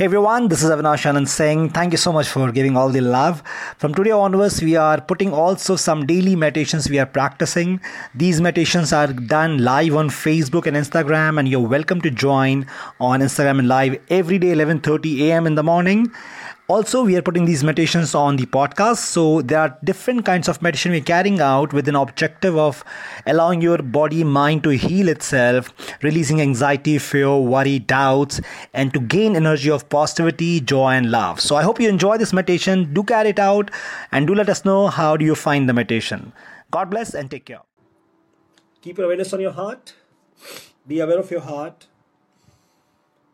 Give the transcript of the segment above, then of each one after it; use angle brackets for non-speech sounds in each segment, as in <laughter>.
Hey everyone, this is Avinash Anand Singh. Thank you so much for giving all the love. From today onwards, we are putting also some daily meditations we are practicing. These meditations are done live on Facebook and Instagram, and you're welcome to join on Instagram and live every day 11:30 a.m. in the morning. Also, we are putting these meditations on the podcast. So, there are different kinds of meditation we're carrying out with an objective of allowing your body, mind to heal itself, releasing anxiety, fear, worry, doubts, and to gain energy of positivity, joy, and love. So, I hope you enjoy this meditation. Do carry it out and do let us know how do you find the meditation. God bless and take care. Keep your awareness on your heart. Be aware of your heart.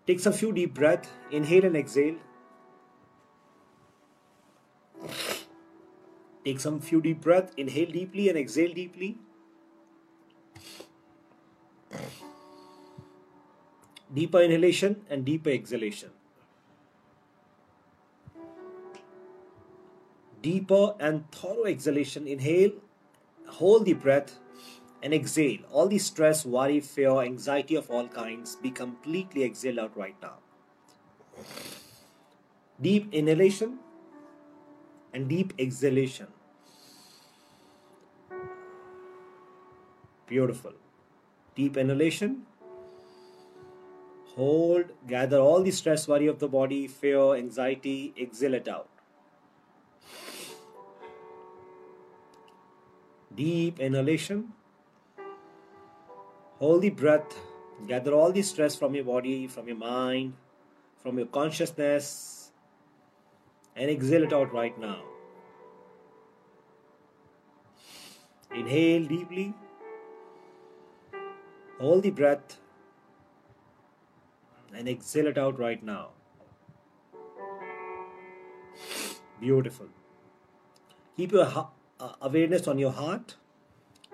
Take some few deep breath. Inhale and exhale. Take some few deep breath. Inhale deeply and exhale deeply. Deeper inhalation and deeper exhalation. Deeper and thorough exhalation. Inhale, hold the breath, and exhale. All the stress, worry, fear, anxiety of all kinds be completely exhaled out right now. Deep inhalation and deep exhalation. Beautiful. Deep inhalation. Hold, gather all the stress, worry of the body, fear, anxiety, exhale it out. Deep inhalation. Hold the breath, gather all the stress from your body, from your mind, from your consciousness, and exhale it out right now. Inhale deeply. Hold the breath and exhale it out right now. Beautiful. Keep your ha- uh, awareness on your heart.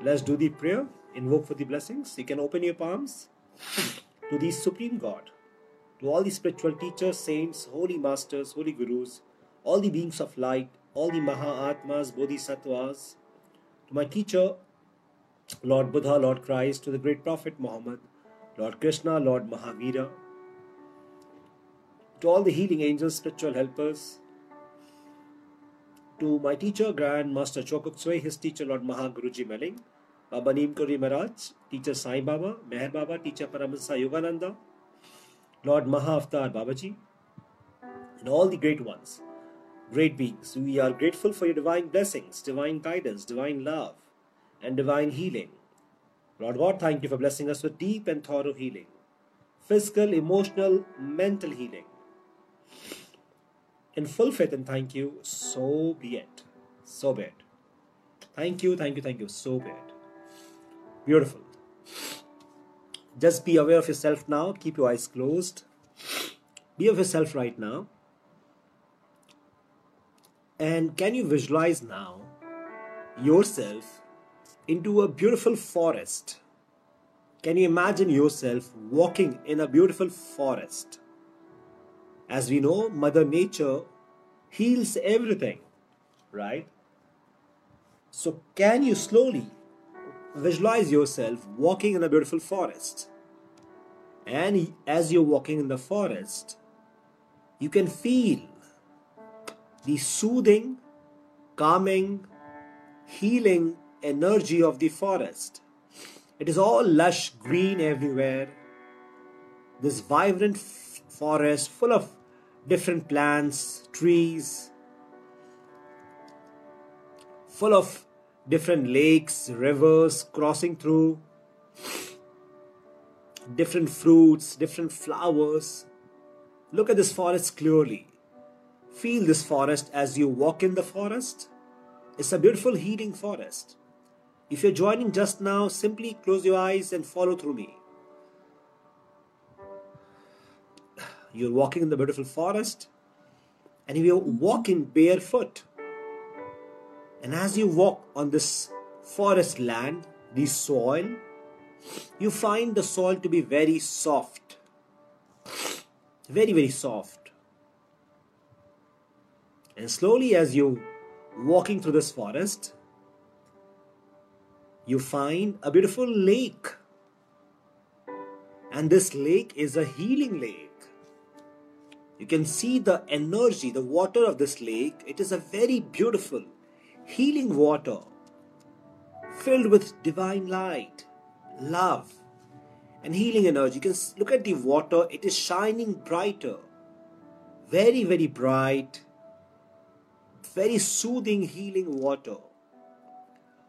Let's do the prayer. Invoke for the blessings. You can open your palms to the Supreme God, to all the spiritual teachers, saints, holy masters, holy gurus, all the beings of light, all the Mahatmas, Bodhisattvas, to my teacher, Lord Buddha, Lord Christ, to the great Prophet Muhammad, Lord Krishna, Lord Mahavira, to all the healing angels, spiritual helpers, to my teacher, Grand Master Choa Kok his teacher, Lord Mahaguruji Mei Ling, Baba Neem Karoli Maharaj, teacher Sai Baba, Meher Baba, teacher Paramahansa Yogananda, Lord Mahavatar Babaji, and all the great ones, great beings. We are grateful for your divine blessings, divine guidance, divine love, and divine healing. Lord God, thank you for blessing us with deep and thorough healing, physical, emotional, mental healing. In full faith and thank you, so be it. So be it. Thank you, thank you, thank you, so be it. Beautiful. Just be aware of yourself now. Keep your eyes closed. Be of yourself right now. And can you visualize now yourself into a beautiful forest? Can you imagine yourself walking in a beautiful forest? As we know, Mother Nature heals everything, right? So, can you slowly visualize yourself walking in a beautiful forest? And as you're walking in the forest, you can feel the soothing, calming, healing energy of the forest. It is all lush green everywhere. This vibrant f- forest full of different plants, trees, full of different lakes, rivers crossing through, different fruits, different flowers. Look at this forest clearly. Feel this forest as you walk in the forest. It's a beautiful healing forest. If you're joining just now, simply close your eyes and follow through me. You're walking in the beautiful forest and you're walking barefoot. And as you walk on this forest land, the soil, you find the soil to be very soft. Very, very soft. And slowly, as you walking through this forest, you find a beautiful lake. And this lake is a healing lake. You can see the energy, the water of this lake. It is a very beautiful, healing water filled with divine light, love, and healing energy. You can look at the water, it is shining brighter, very, very bright, very soothing, healing water.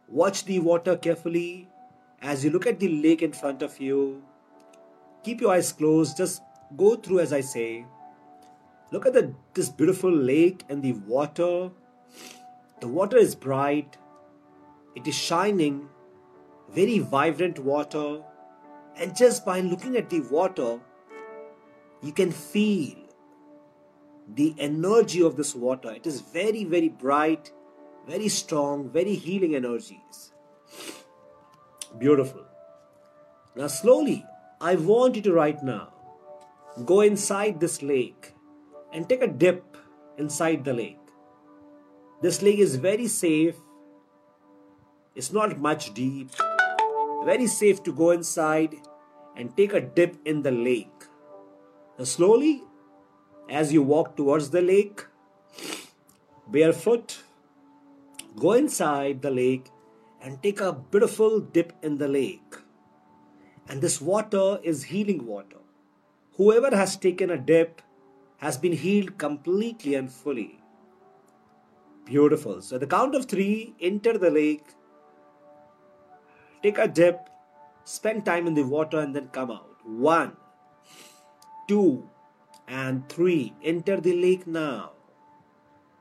Watch the water carefully as you look at the lake in front of you. Keep your eyes closed, just go through as I say. Look at the, this beautiful lake and the water. The water is bright, it is shining, very vibrant water. And just by looking at the water, you can feel the energy of this water. It is very, very bright, very strong, very healing energies. Beautiful. Now, slowly, I want you to right now go inside this lake and take a dip inside the lake. This lake is very safe, it's not much deep, very safe to go inside and take a dip in the lake. Now, slowly, as you walk towards the lake, barefoot, go inside the lake and take a beautiful dip in the lake. And this water is healing water. Whoever has taken a dip has been healed completely and fully. Beautiful. So, the count of three, enter the lake, take a dip, spend time in the water, and then come out. One, two, and three. Enter the lake now.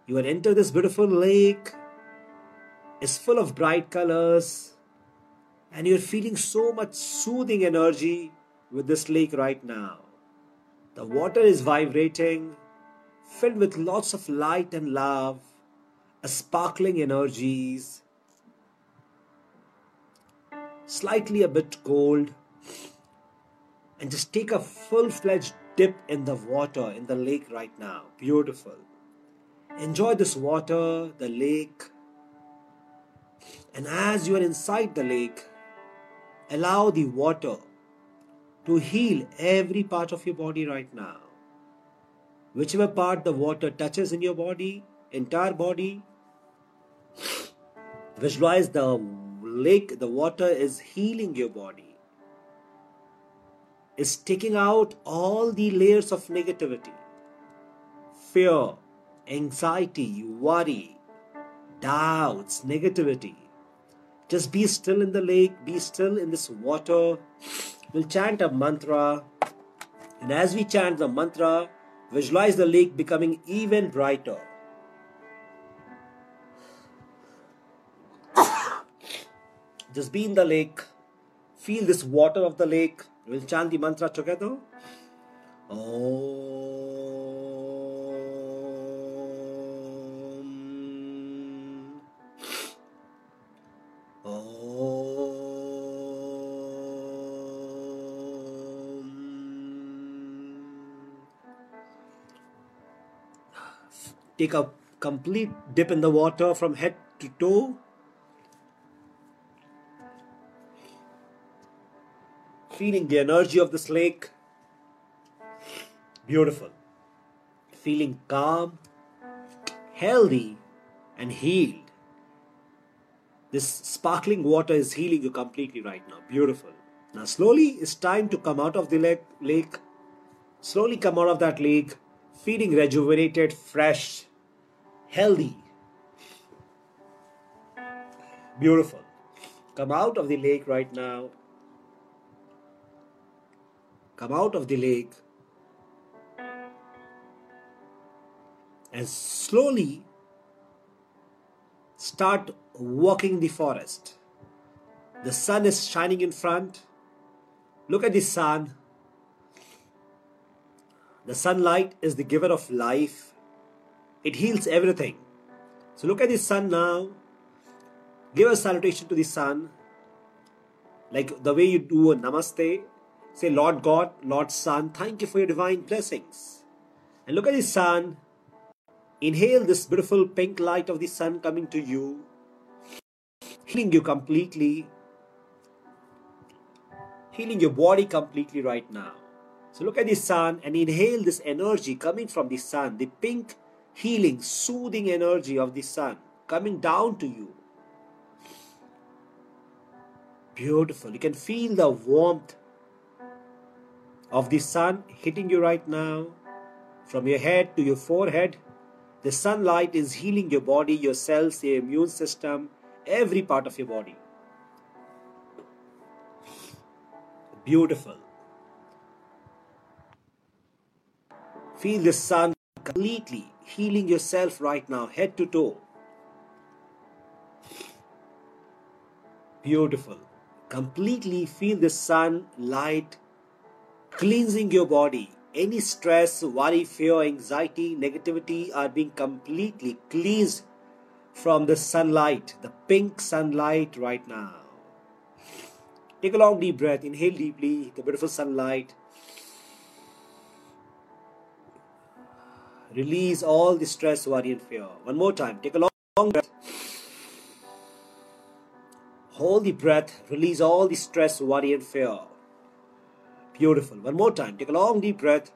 You will enter this beautiful lake It's full of bright colors, and you're feeling so much soothing energy with this lake right now. The water is vibrating, filled with lots of light and love, sparkling energies, slightly a bit cold, and just take a full fledged dip in the water in the lake right now. Beautiful. Enjoy this water, the lake, and as you are inside the lake, allow the water to heal every part of your body right now. Whichever part the water touches in your body, entire body, visualize the lake, the water is healing your body. Is taking out all the layers of negativity, fear, anxiety, worry, doubts, negativity. Just be still in the lake, be still in this water. We'll chant a mantra. And as we chant the mantra, visualize the lake becoming even brighter. <coughs> Just be in the lake, feel this water of the lake. We'll chant the mantra together. Take a complete dip in the water from head to toe. Feeling the energy of this lake. Beautiful. Feeling calm, healthy, and healed. This sparkling water is healing you completely right now. Beautiful. Now, slowly, it's time to come out of the lake. lake. Slowly come out of that lake feeling rejuvenated, fresh, healthy. Beautiful. Come out of the lake right now. Come out of the lake. And slowly start walking the forest. The sun is shining in front. Look at the sun the sunlight is the giver of life, it heals everything. So look at the sun now. Give a salutation to the sun, like the way you do a namaste. Say, Lord God, Lord Sun, thank you for your divine blessings. And look at the sun. Inhale this beautiful pink light of the sun coming to you, healing you completely, healing your body completely right now. So look at the sun and inhale this energy coming from the sun, the pink, healing, soothing energy of the sun coming down to you. Beautiful. You can feel the warmth of the sun hitting you right now from your head to your forehead. The sunlight is healing your body, your cells, your immune system, every part of your body. Beautiful. Feel the sun completely healing yourself right now, head to toe. Beautiful. Completely feel the sun light cleansing your body. Any stress, worry, fear, anxiety, negativity are being completely cleansed from the sunlight, the pink sunlight right now. Take a long deep breath, inhale deeply, the beautiful sunlight. Release all the stress, worry, and fear. One more time, take a long, long breath. Hold the breath, release all the stress, worry, and fear. Beautiful. One more time. Take a long deep breath.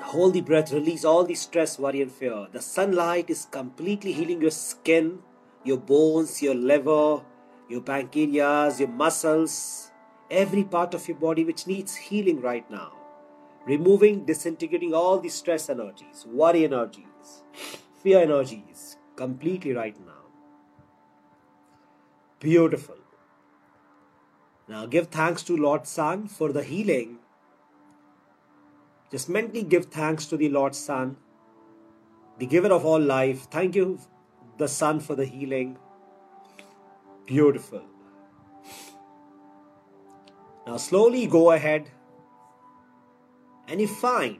Hold the breath, release all the stress, worry, and fear. The sunlight is completely healing your skin, your bones, your liver, your pancreas, your muscles, every part of your body which needs healing right now. Removing, disintegrating all the stress energies, worry energies, fear energies completely right now. Beautiful. Now give thanks to Lord Sun for the healing. Just mentally give thanks to the Lord Sun, the giver of all life. Thank you, the Sun, for the healing. Beautiful. Now slowly go ahead and you find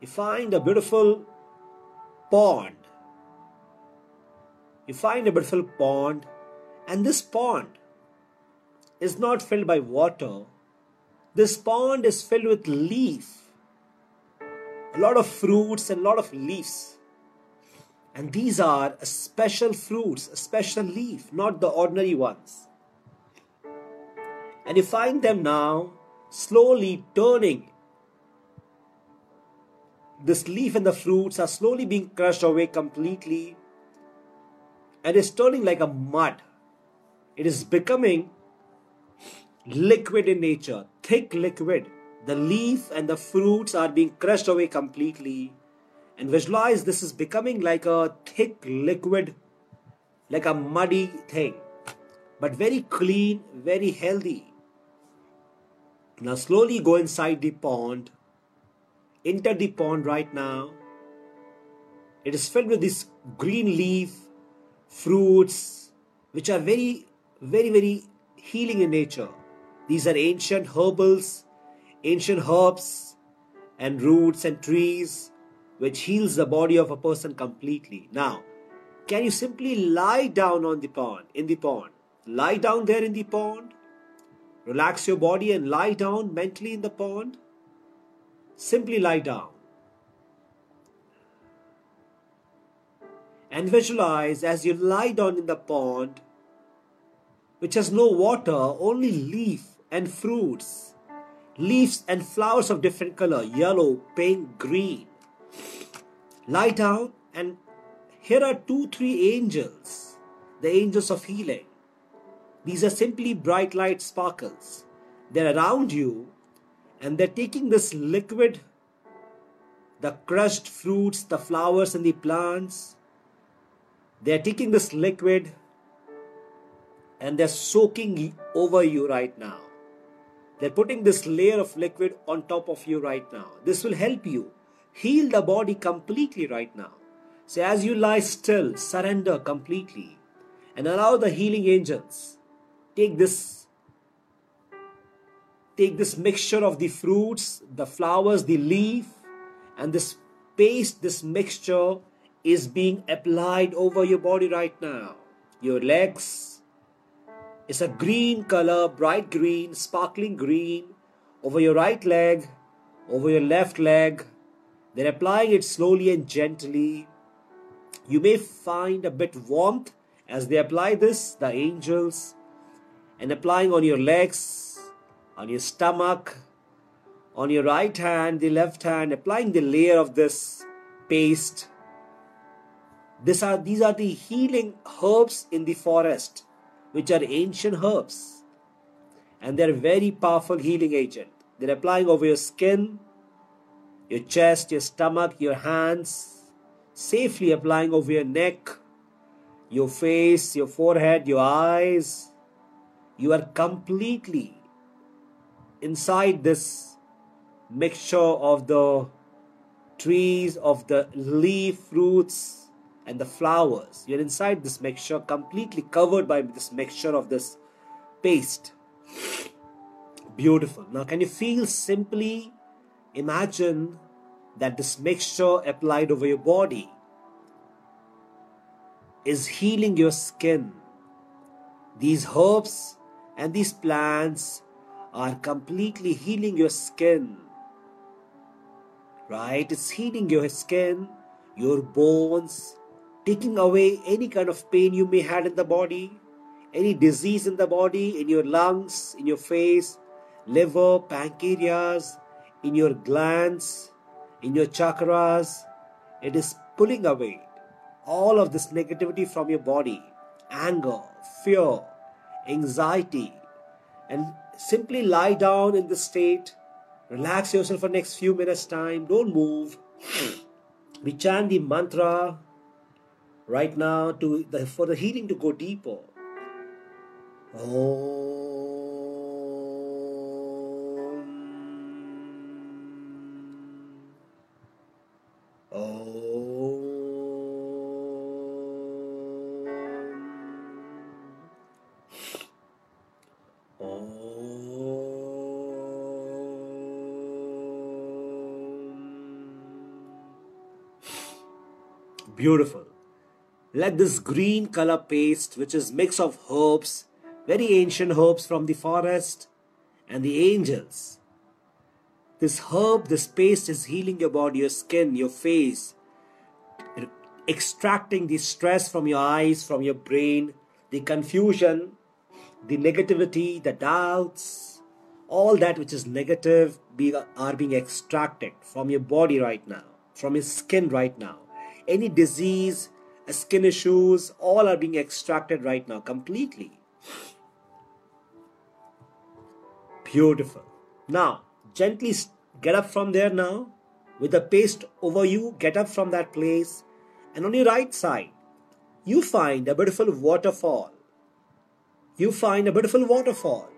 you find a beautiful pond. You find a beautiful pond, and this pond is not filled by water. This pond is filled with leaf, a lot of fruits and a lot of leaves. And these are special fruits, a special leaf, not the ordinary ones. And you find them now slowly turning. This leaf and the fruits are slowly being crushed away completely and is turning like a mud. It is becoming liquid in nature, thick liquid. The leaf and the fruits are being crushed away completely. And visualize this is becoming like a thick liquid, like a muddy thing, but very clean, very healthy. Now, slowly go inside the pond. Enter the pond right now. It is filled with this green leaf, fruits, which are very, very, very healing in nature. These are ancient herbals, ancient herbs and roots and trees which heals the body of a person completely. Now, can you simply lie down on the pond, in the pond? Lie down there in the pond. Relax your body and lie down mentally in the pond. Simply lie down. And visualize as you lie down in the pond, which has no water, only leaf and fruits, leaves and flowers of different color yellow, pink, green. Lie down, and here are two, three angels, the angels of healing. These are simply bright light sparkles. They're around you, and they're taking this liquid, the crushed fruits, the flowers, and the plants. They're taking this liquid and they're soaking over you right now. They're putting this layer of liquid on top of you right now. This will help you heal the body completely right now. So, as you lie still, surrender completely and allow the healing angels take this take this mixture of the fruits the flowers the leaf and this paste this mixture is being applied over your body right now your legs it's a green color, bright green, sparkling green, over your right leg, over your left leg. They're applying it slowly and gently. You may find a bit warmth as they apply this, the angels. and applying on your legs, on your stomach, on your right hand, the left hand, applying the layer of this paste. These are, these are the healing herbs in the forest, which are ancient herbs. And they're very powerful healing agent. They're applying over your skin, your chest, your stomach, your hands, safely applying over your neck, your face, your forehead, your eyes. You are completely inside this mixture of the trees, of the leaf, fruits, and the flowers. You're inside this mixture, completely covered by this mixture of this paste. Beautiful. Now, can you feel simply imagine that this mixture applied over your body is healing your skin. These herbs and these plants are completely healing your skin. Right? It's healing your skin, your bones, taking away any kind of pain you may have in the body, any disease in the body, in your lungs, in your face, liver, pancreas, in your glands, in your chakras. It is pulling away all of this negativity from your body anger, fear, anxiety, and simply lie down in this state. Relax yourself for next few minutes time. Don't move. We chant the mantra right now to the, for the healing to go deeper. Oh. Beautiful. Let this green color paste, which is mix of herbs, very ancient herbs from the forest, and the angels. This herb, this paste is healing your body, your skin, your face, extracting the stress from your eyes, from your brain, the confusion, the negativity, the doubts, all that which is negative are being extracted from your body right now, from your skin right now any disease, skin issues, all are being extracted right now completely. Beautiful. Now, gently get up from there now. With the paste over you, get up from that place. And on your right side, you find a beautiful waterfall. You find a beautiful waterfall.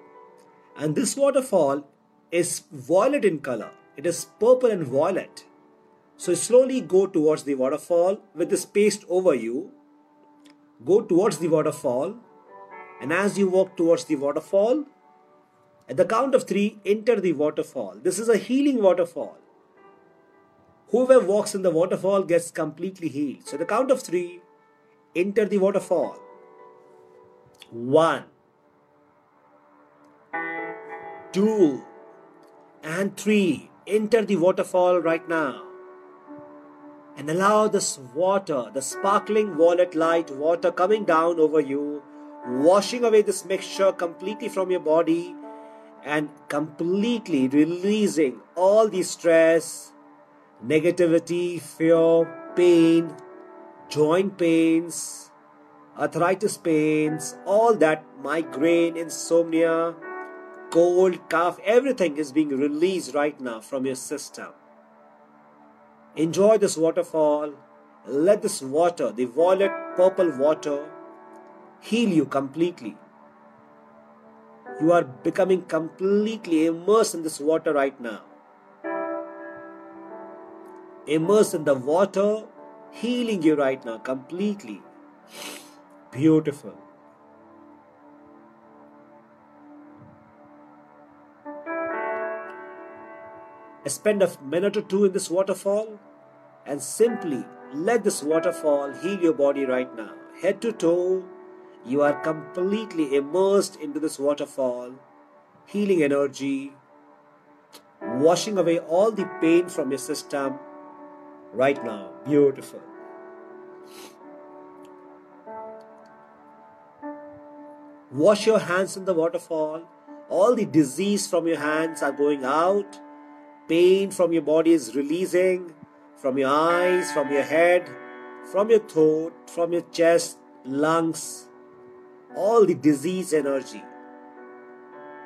And this waterfall is violet in color. It is purple and violet. So slowly go towards the waterfall with this paste over you. Go towards the waterfall. And as you walk towards the waterfall, at the count of three, enter the waterfall. This is a healing waterfall. Whoever walks in the waterfall gets completely healed. So, the count of three, enter the waterfall. One, two, and three. Enter the waterfall right now and allow this water, the sparkling violet light water coming down over you, washing away this mixture completely from your body and completely releasing all the stress, negativity, fear, pain, joint pains, arthritis pains, all that migraine, insomnia, cold, cough, everything is being released right now from your system. Enjoy this waterfall. Let this water, the violet purple water, heal you completely. You are becoming completely immersed in this water right now. Immersed in the water, healing you right now completely. Beautiful. spend a minute or two in this waterfall and simply let this waterfall heal your body right now. Head to toe, you are completely immersed into this waterfall, healing energy, washing away all the pain from your system right now. Beautiful. Wash your hands in the waterfall. All the disease from your hands are going out. Pain from your body is releasing from your eyes, from your head, from your throat, from your chest, lungs. All the disease energy,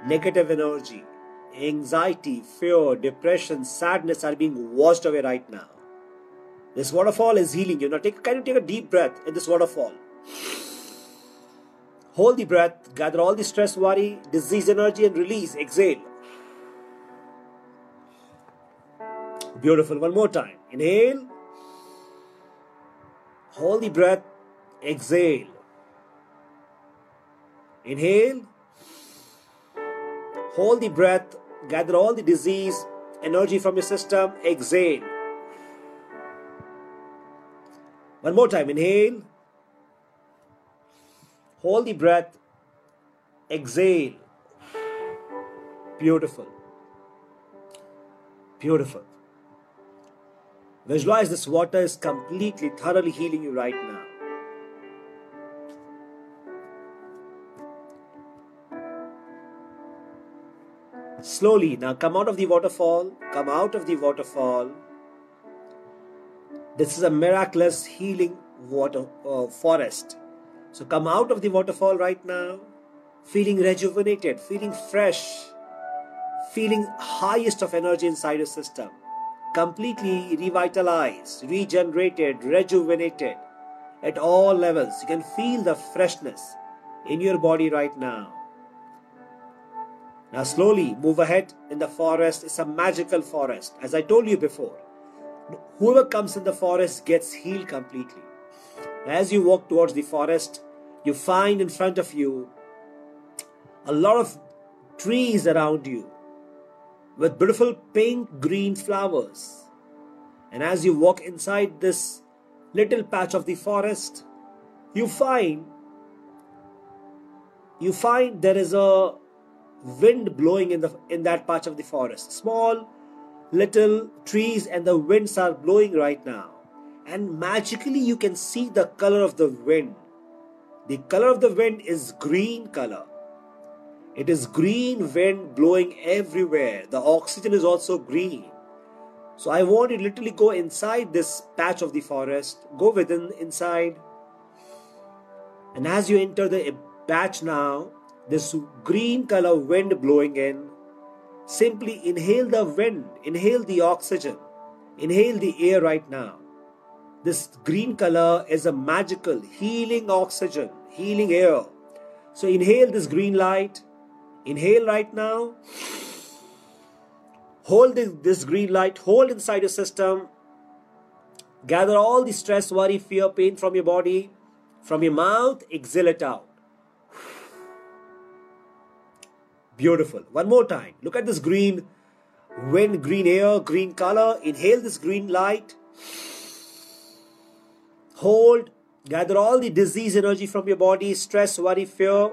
negative energy, anxiety, fear, depression, sadness are being washed away right now. This waterfall is healing you. Now, take, can you take a deep breath in this waterfall? Hold the breath, gather all the stress, worry, disease energy, and release. Exhale. Beautiful. One more time. Inhale. Hold the breath. Exhale. Inhale. Hold the breath. Gather all the disease, energy from your system. Exhale. One more time. Inhale. Hold the breath. Exhale. Beautiful. Beautiful. Visualize this water is completely, thoroughly healing you right now. Slowly, now come out of the waterfall. Come out of the waterfall. This is a miraculous healing water uh, forest. So come out of the waterfall right now, feeling rejuvenated, feeling fresh, feeling highest of energy inside your system, completely revitalized, regenerated, rejuvenated at all levels. You can feel the freshness in your body right now. Now, slowly move ahead in the forest. It's a magical forest. As I told you before, whoever comes in the forest gets healed completely. As you walk towards the forest, you find in front of you a lot of trees around you with beautiful pink green flowers. And as you walk inside this little patch of the forest, you find you find there is a wind blowing in the in that patch of the forest. Small little trees and the winds are blowing right now and magically you can see the color of the wind the color of the wind is green color it is green wind blowing everywhere. The oxygen is also green. So i want you to literally go inside this patch of the forest. Go within inside. And as you enter the patch now this green color wind blowing in. Simply inhale the wind. Inhale the oxygen. Inhale the air right now. This green color is a magical healing oxygen, healing air. So inhale this green light. Inhale right now. Hold this, green light, hold inside your system. Gather all the stress, worry, fear, pain from your body. From your mouth, exhale it out. Beautiful. One more time. Look at this green wind, green air, green color. Inhale this green light hold, gather all the disease energy from your body, stress, worry, fear,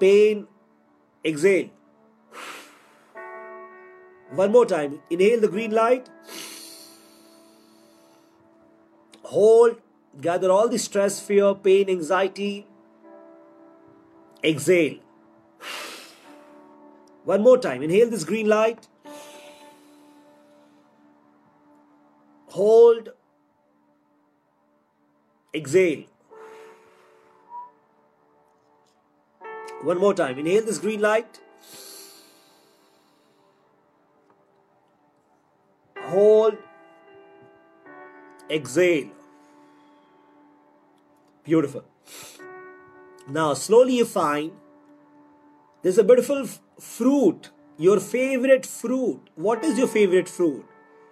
pain, exhale. One more time. Inhale the green light. Hold, gather all the stress, fear, pain, anxiety. Exhale. One more time. Inhale this green light. Hold, Exhale. One more time. Inhale this green light. Hold. Exhale. Beautiful. Now, slowly you find there's a beautiful fruit, your favorite fruit. What is your favorite fruit?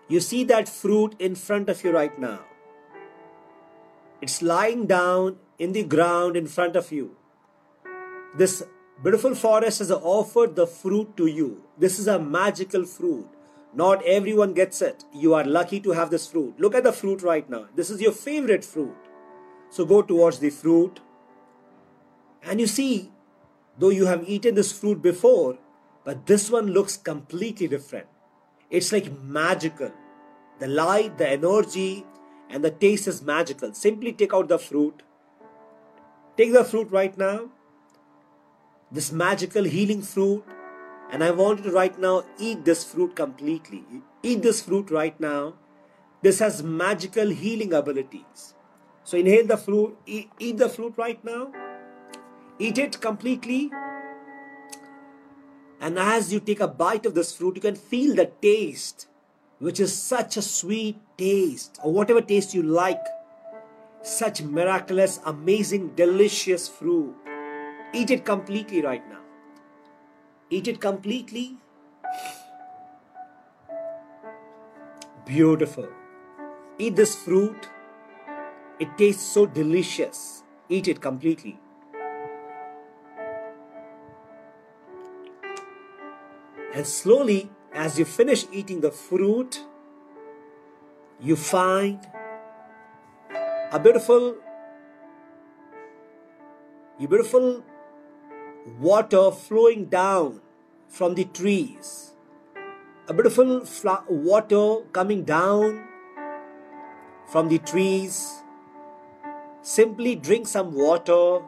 You see that fruit in front of you right now. It's lying down in the ground in front of you. This beautiful forest has offered the fruit to you. This is a magical fruit. Not everyone gets it. You are lucky to have this fruit. Look at the fruit right now. This is your favorite fruit. So go towards the fruit. And you see, though you have eaten this fruit before, but this one looks completely different. It's like magical. The light, the energy, and the taste is magical. Simply take out the fruit. Take the fruit right now. This magical healing fruit, and I want you to right now eat this fruit completely. Eat this fruit right now. This has magical healing abilities. So inhale the fruit, eat, eat the fruit right now. Eat it completely. And as you take a bite of this fruit, you can feel the taste, which is such a sweet taste, or whatever taste you like. Such miraculous, amazing, delicious fruit. Eat it completely right now. Eat it completely. Beautiful. Eat this fruit. It tastes so delicious. Eat it completely. And slowly, as you finish eating the fruit, you find a beautiful, a beautiful water flowing down from the trees. A beautiful water coming down from the trees. Simply drink some water.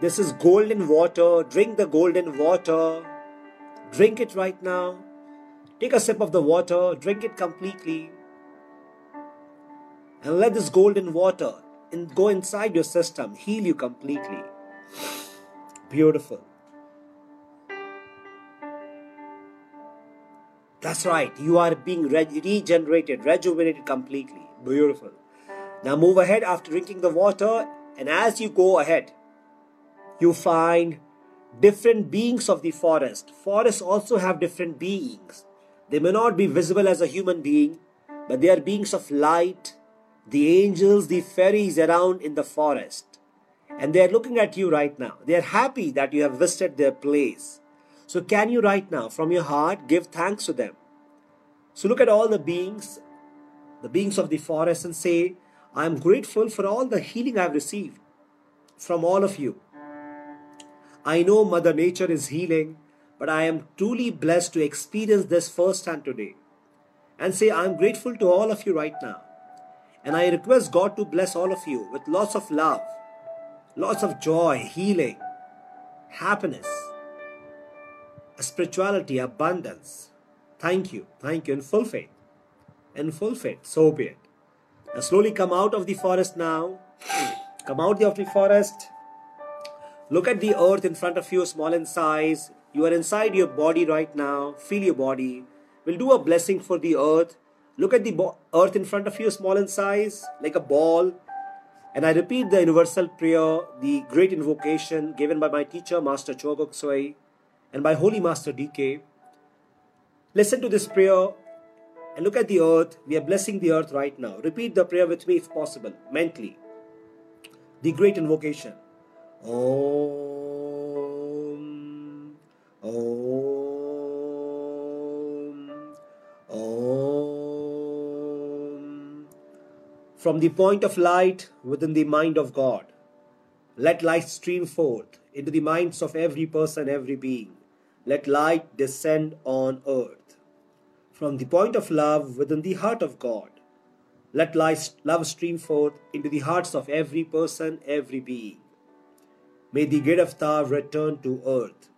This is golden water. Drink the golden water. Drink it right now. Take a sip of the water. Drink it completely. And let this golden water go inside your system, heal you completely. Beautiful. That's right, you are being re- regenerated, rejuvenated completely. Beautiful. Now move ahead after drinking the water, and as you go ahead, you find different beings of the forest. Forests also have different beings. They may not be visible as a human being, but they are beings of light, the angels, the fairies around in the forest and they are looking at you right now. They are happy that you have visited their place. So, can you right now, from your heart, give thanks to them? So, look at all the beings, the beings of the forest, and say, I am grateful for all the healing I have received from all of you. I know Mother Nature is healing, but I am truly blessed to experience this firsthand today. And say, I am grateful to all of you right now. And I request God to bless all of you with lots of love lots of joy, healing, happiness, spirituality, abundance. Thank you, thank you, in full faith. And full faith, so be it. Now slowly come out of the forest now. Come out of the forest. Look at the earth in front of you, small in size. You are inside your body right now. Feel your body. We'll do a blessing for the earth. Look at the bo- earth in front of you, small in size, like a ball. And I repeat the universal prayer, the great invocation given by my teacher, Master Choa Kok and by Holy Master DK. Listen to this prayer and look at the earth. We are blessing the earth right now. Repeat the prayer with me if possible, mentally. The great invocation. Om. Om. Om. From the point of light within the mind of God. Let light stream forth into the minds of every person, every being. Let light descend on earth. From the point of love within the heart of God. Let light, love stream forth into the hearts of every person, every being. May the of Tav return to earth.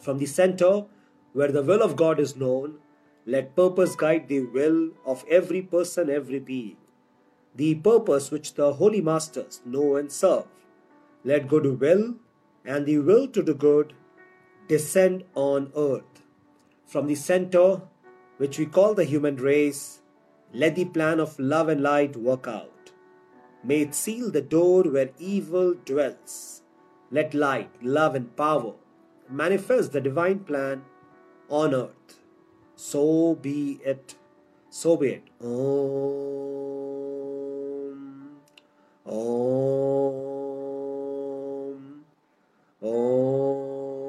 From the center, where the will of God is known, let purpose guide the will of every person, every being the purpose which the holy masters know and serve. Let good will and the will to do good descend on earth. From the center, which we call the human race, let the plan of love and light work out. May it seal the door where evil dwells. Let light, love, and power manifest the divine plan on earth. So be it. So be it. Oh. Om. Om.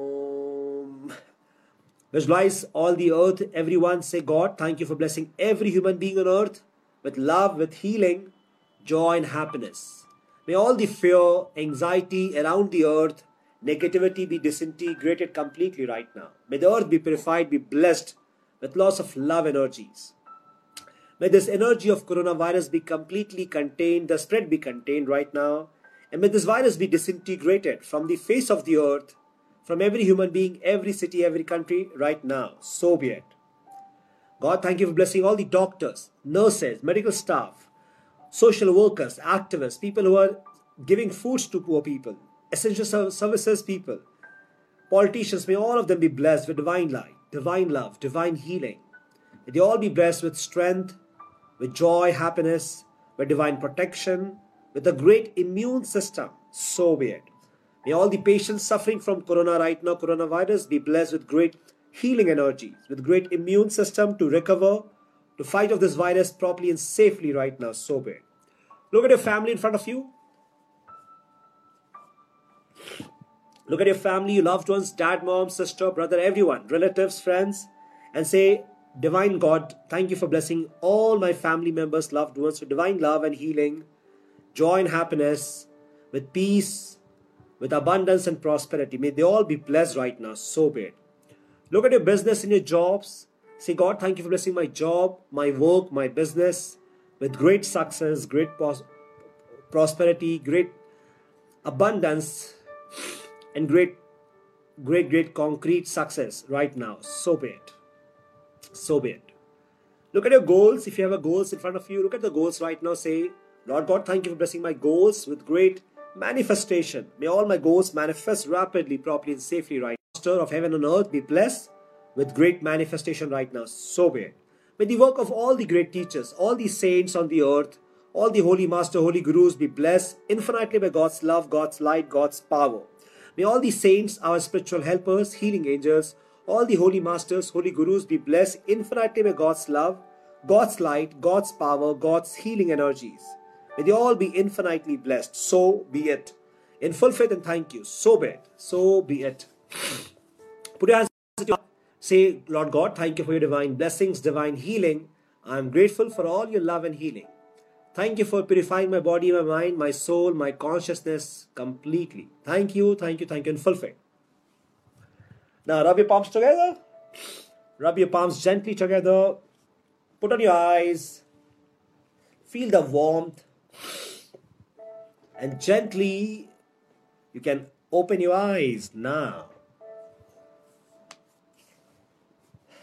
Visualize all the earth, everyone. Say, God, thank you for blessing every human being on earth with love, with healing, joy, and happiness. May all the fear, anxiety around the earth, negativity be disintegrated completely right now. May the earth be purified, be blessed with lots of love energies. May this energy of coronavirus be completely contained, the spread be contained right now, and may this virus be disintegrated from the face of the earth, from every human being, every city, every country right now. So be it. God, thank you for blessing all the doctors, nurses, medical staff, social workers, activists, people who are giving foods to poor people, essential services people, politicians. May all of them be blessed with divine light, divine love, divine healing. May they all be blessed with strength, with joy, happiness, with divine protection, with a great immune system. So be it. May all the patients suffering from corona right now, coronavirus, be blessed with great healing energies, with great immune system to recover, to fight off this virus properly and safely right now. So be it. Look at your family in front of you. Look at your family, your loved ones, dad, mom, sister, brother, everyone, relatives, friends, and say, Divine God, thank you for blessing all my family members, loved ones with divine love and healing, joy and happiness, with peace, with abundance and prosperity. May they all be blessed right now. So be it. Look at your business and your jobs. Say, God, thank you for blessing my job, my work, my business with great success, great prosperity, great abundance, and great, great, great concrete success right now. So be it. So be it. Look at your goals. If you have a goals in front of you, look at the goals right now. Say, Lord God, thank you for blessing my goals with great manifestation. May all my goals manifest rapidly, properly, and safely right now. Master of heaven and earth be blessed with great manifestation right now. So be it. May the work of all the great teachers, all the saints on the earth, all the holy master, holy gurus be blessed infinitely by God's love, God's light, God's power. May all the saints, our spiritual helpers, healing angels, all the holy masters, holy gurus be blessed infinitely by God's love, God's light, God's power, God's healing energies. May they all be infinitely blessed. So be it. In full faith and thank you. So be it. So be it. Put your hands Say, Lord God, thank you for your divine blessings, divine healing. I am grateful for all your love and healing. Thank you for purifying my body, my mind, my soul, my consciousness completely. Thank you, thank you, thank you in full faith. Now rub your palms together. Rub your palms gently together. Put on your eyes. Feel the warmth and gently you can open your eyes now.